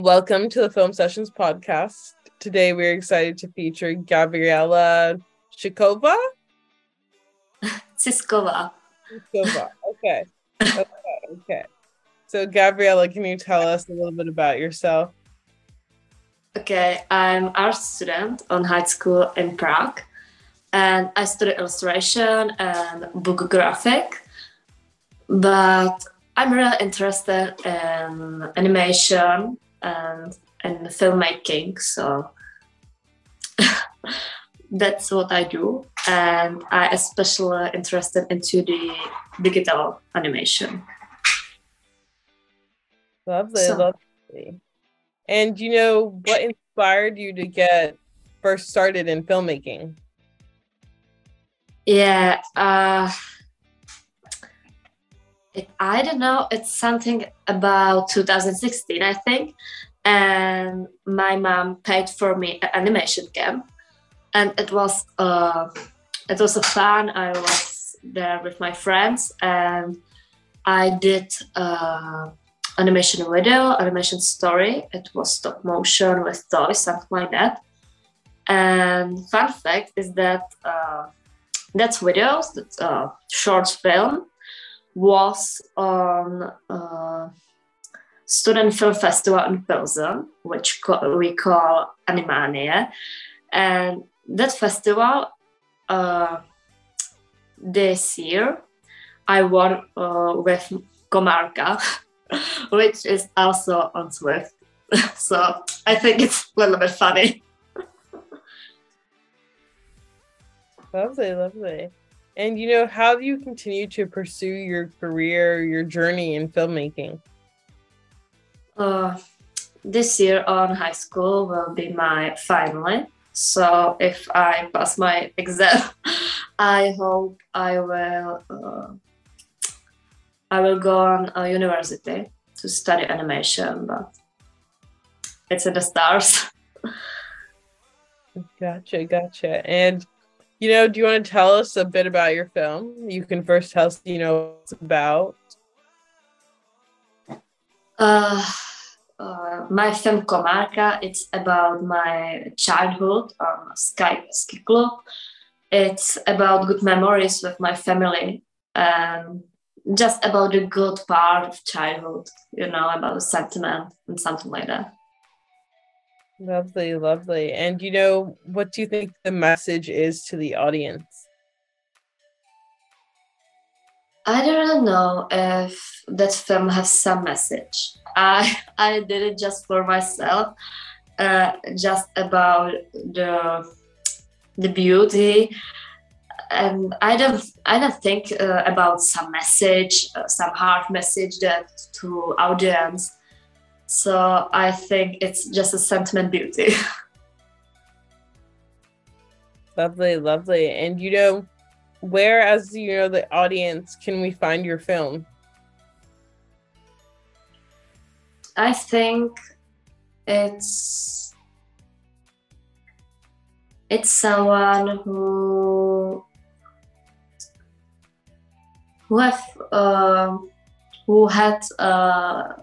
Welcome to the Film Sessions podcast. Today we're excited to feature Gabriela Shikova. Siskova. Siskova. Okay. Okay. Okay. So, Gabriela, can you tell us a little bit about yourself? Okay, I'm art student on high school in Prague, and I study illustration and book graphic. But I'm really interested in animation and in filmmaking, so that's what I do. And I especially interested into the digital animation. Lovely, so, lovely. And you know what inspired you to get first started in filmmaking? Yeah, uh, it, I don't know. It's something about 2016, I think. And my mom paid for me an animation camp, and it was uh, it was a fun. I was there with my friends, and I did. Uh, animation video, animation story. It was stop motion with toys, something like that. And fun fact is that uh, that videos, that uh, short film, was on uh, student film festival in Pilsen, which we call Animania, and that festival uh, this year I won uh, with Komarka. which is also on SWIFF. so I think it's a little bit funny. lovely, lovely. And you know, how do you continue to pursue your career, your journey in filmmaking? Uh, this year on high school will be my final. So if I pass my exam, I hope I will uh, I will go on a university to study animation, but it's in the stars. gotcha, gotcha. And you know, do you want to tell us a bit about your film? You can first tell us, you know, what it's about. Uh, uh, my film Komarka, it's about my childhood on Sky Ski Club. It's about good memories with my family and just about the good part of childhood, you know, about sentiment and something like that. Lovely, lovely. And you know, what do you think the message is to the audience? I don't know if that film has some message. I I did it just for myself, uh, just about the the beauty and I don't I don't think uh, about some message, uh, some hard message that to audience. So I think it's just a sentiment beauty. lovely, lovely, and you know, where as you know the audience can we find your film? I think it's it's someone who who have uh, who had uh,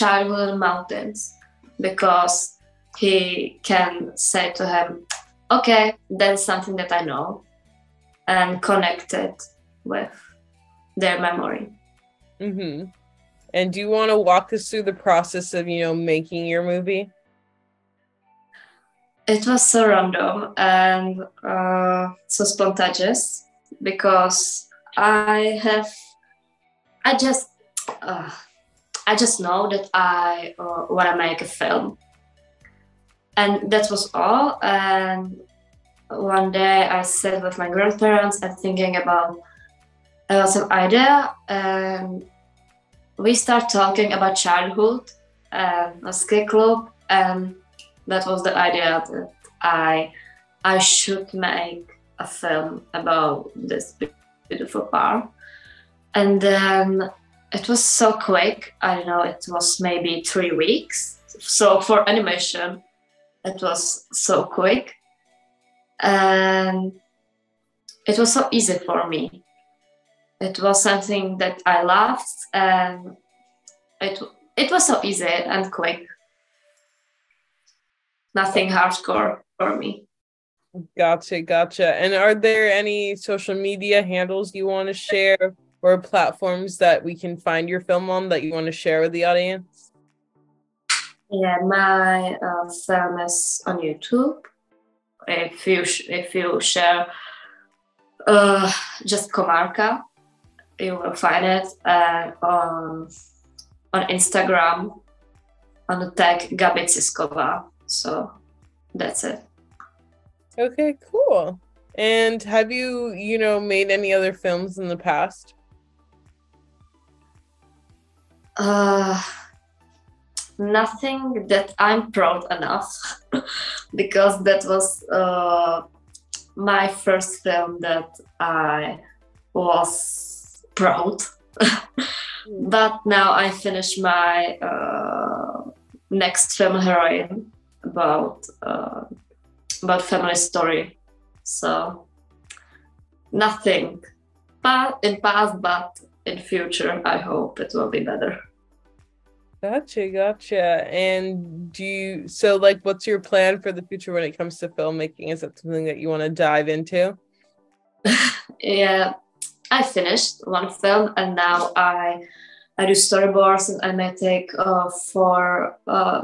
childhood mountains because he can say to him, "Okay, that's something that I know," and connect it with their memory. Mm-hmm. And do you want to walk us through the process of you know making your movie? It was so random and uh, so spontaneous because I have, I just, uh, I just know that I uh, want to make a film, and that was all. And one day I sat with my grandparents and thinking about lot of idea, and we start talking about childhood and a ski club, and that was the idea that I I should make a film about this beautiful part. And then it was so quick. I don't know, it was maybe three weeks. So for animation, it was so quick. And it was so easy for me. It was something that I loved and it it was so easy and quick. nothing hardcore for me. Gotcha, gotcha. And are there any social media handles you want to share or platforms that we can find your film on that you want to share with the audience? Yeah, my uh, film is on YouTube. If you sh- if you share uh, just Komarka, you will find it uh, on on Instagram on the tag Gabi Cizkova. So that's it. Okay, cool. And have you, you know, made any other films in the past? Uh, nothing that I'm proud enough because that was uh, my first film that I was proud. but now I finished my uh, next film, Heroine, about uh, about family story. So nothing, but in past, but in future, I hope it will be better. Gotcha, gotcha. And do you so like what's your plan for the future when it comes to filmmaking? Is that something that you want to dive into? yeah, I finished one film and now I I do storyboards and I may take uh, for uh,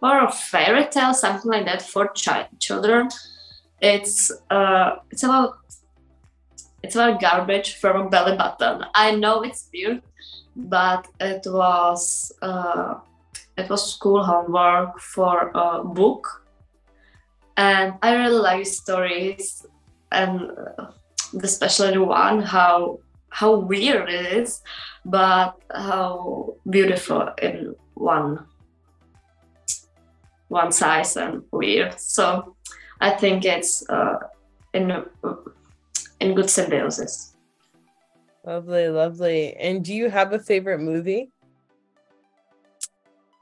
or a fairy tale, something like that for chi- children. It's uh, it's about it's about garbage from a belly button. I know it's weird, but it was uh, it was school homework for a book, and I really like stories, and uh, especially one how how weird it is, but how beautiful in one one size and weird. So I think it's uh, in in good symbiosis. Lovely, lovely. And do you have a favorite movie?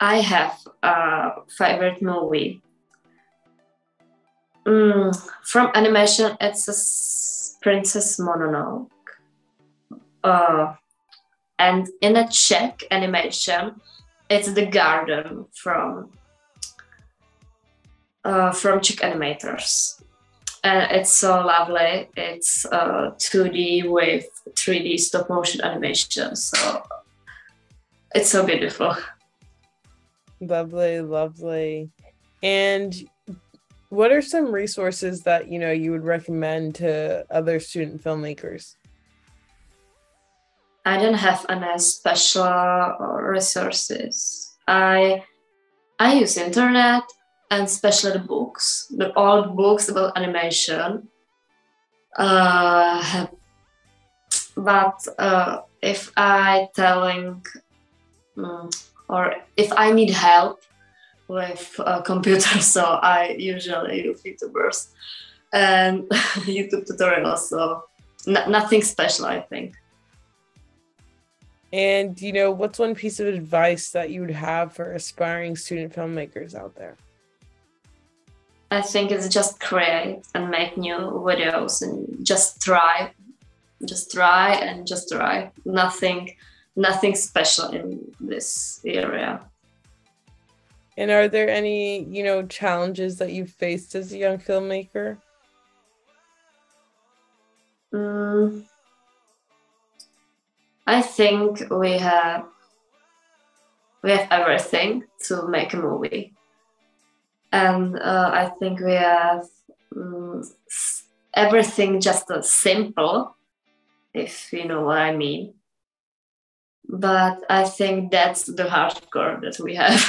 I have a favorite movie. Mm, from animation, it's Princess Mononoke. Uh, and in a Czech animation, it's the garden from uh, from Czech animators. And it's so lovely. It's uh, 2D with 3D stop motion animation. So it's so beautiful. Lovely, lovely. And what are some resources that you know you would recommend to other student filmmakers? I don't have any special resources. I I use internet and especially the books, the old books about animation. Uh, but uh, if I telling um, or if I need help with a computer, so I usually use YouTubers and YouTube tutorials. So n- nothing special, I think. And you know, what's one piece of advice that you would have for aspiring student filmmakers out there? I think it's just create and make new videos and just try, just try and just try. Nothing, nothing special in this area. And are there any, you know, challenges that you've faced as a young filmmaker? Mm, I think we have we have everything to make a movie and uh, I think we have um, everything just uh, simple, if you know what I mean. But I think that's the hardcore that we have,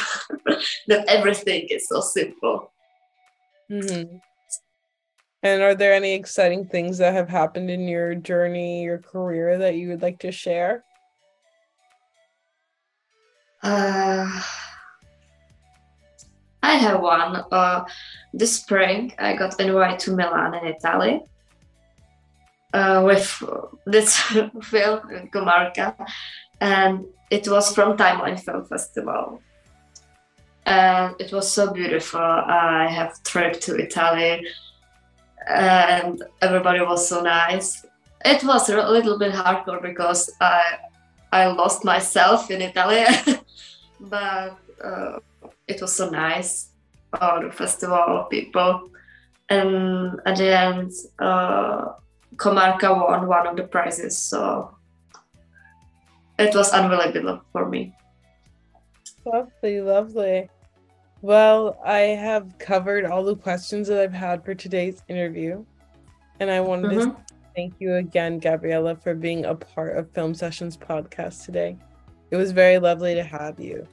that everything is so simple. Mm-hmm. And are there any exciting things that have happened in your journey, your career that you would like to share? Uh, I have one. Uh, this spring, I got invited to Milan in Italy uh, with this film in Komarka, and it was from Timeline Film Festival. And it was so beautiful. I have trip to Italy, and everybody was so nice. It was a little bit hardcore because I I lost myself in Italy, but. Uh, it was so nice all the festival people. And at the end, uh, Komarka won one of the prizes. So it was unbelievable for me. Lovely, lovely. Well, I have covered all the questions that I've had for today's interview. And I wanted mm-hmm. to thank you again, Gabriela, for being a part of Film Sessions podcast today. It was very lovely to have you.